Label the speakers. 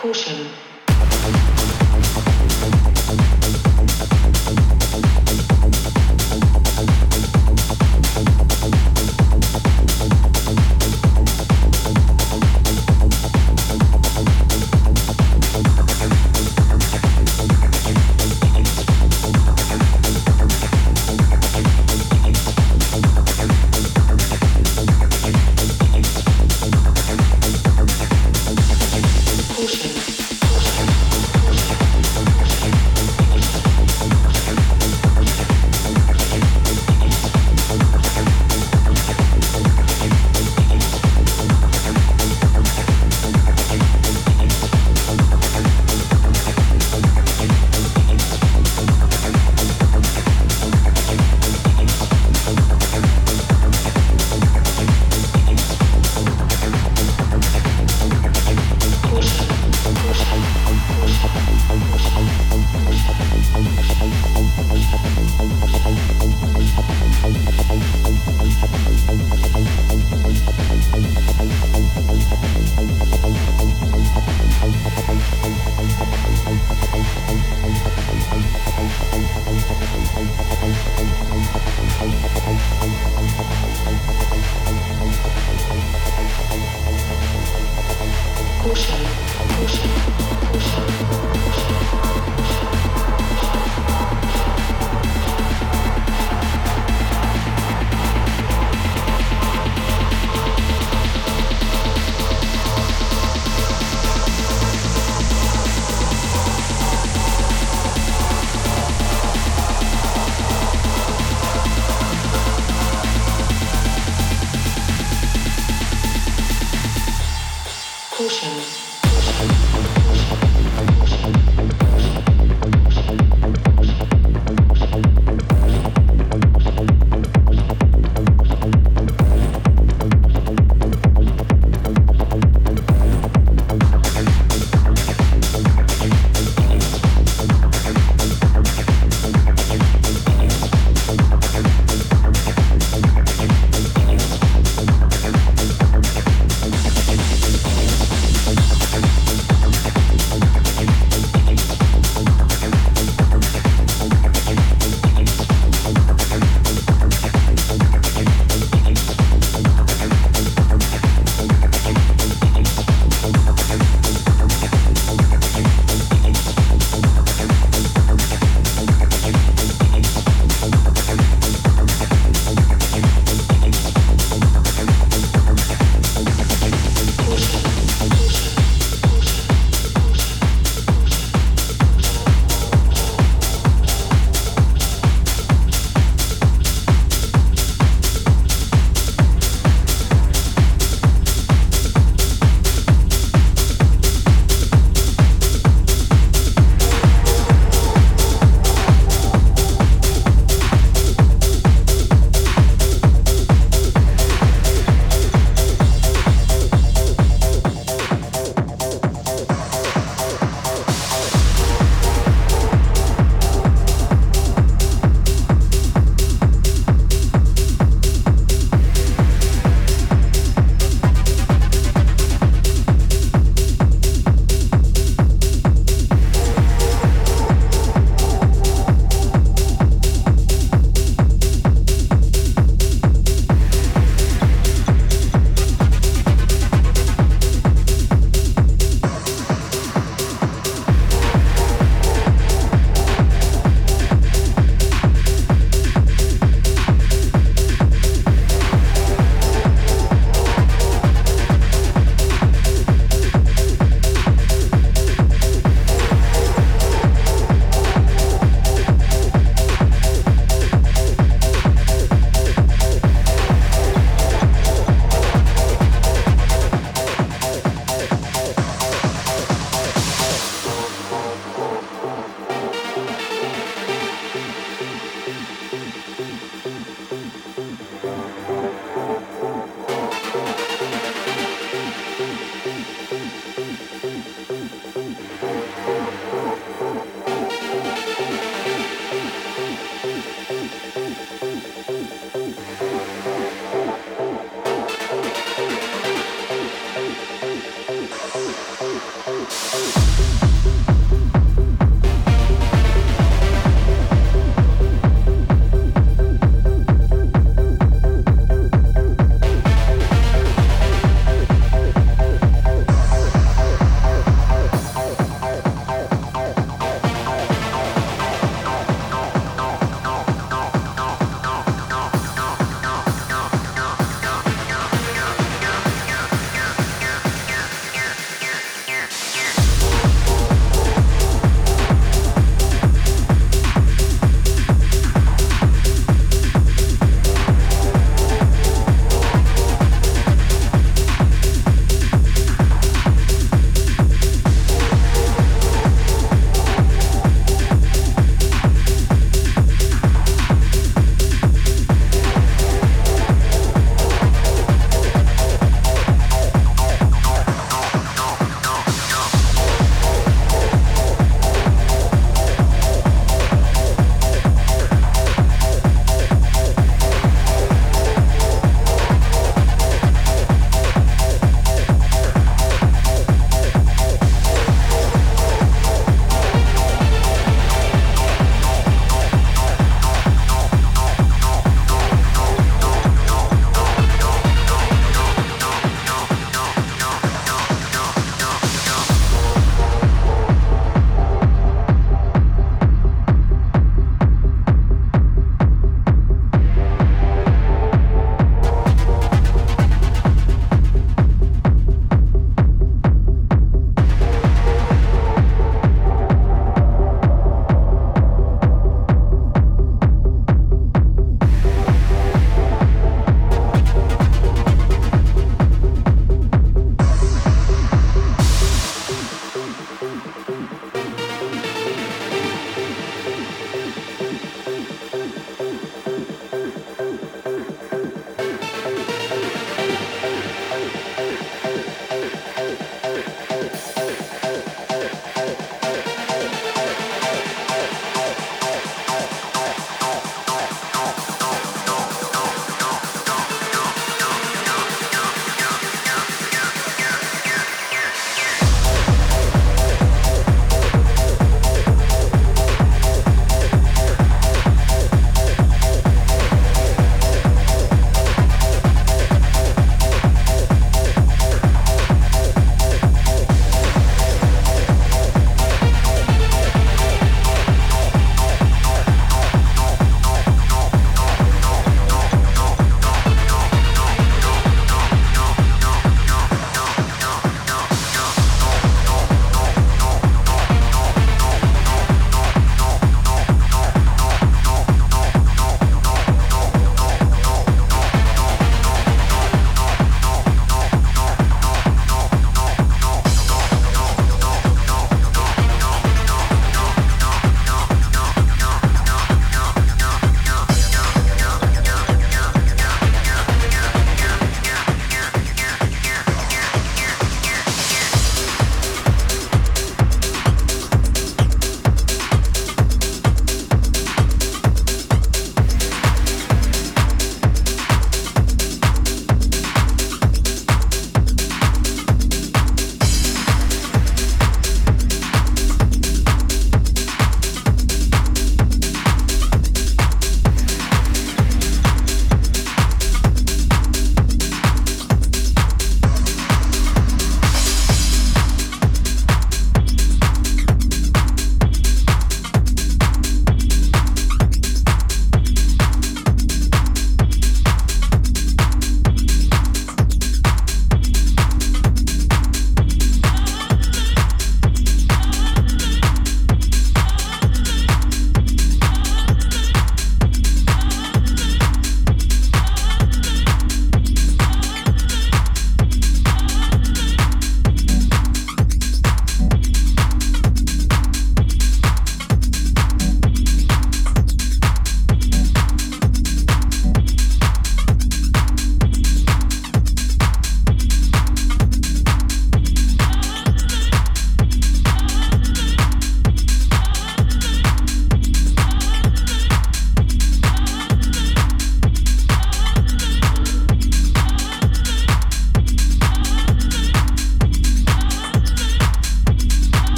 Speaker 1: Caution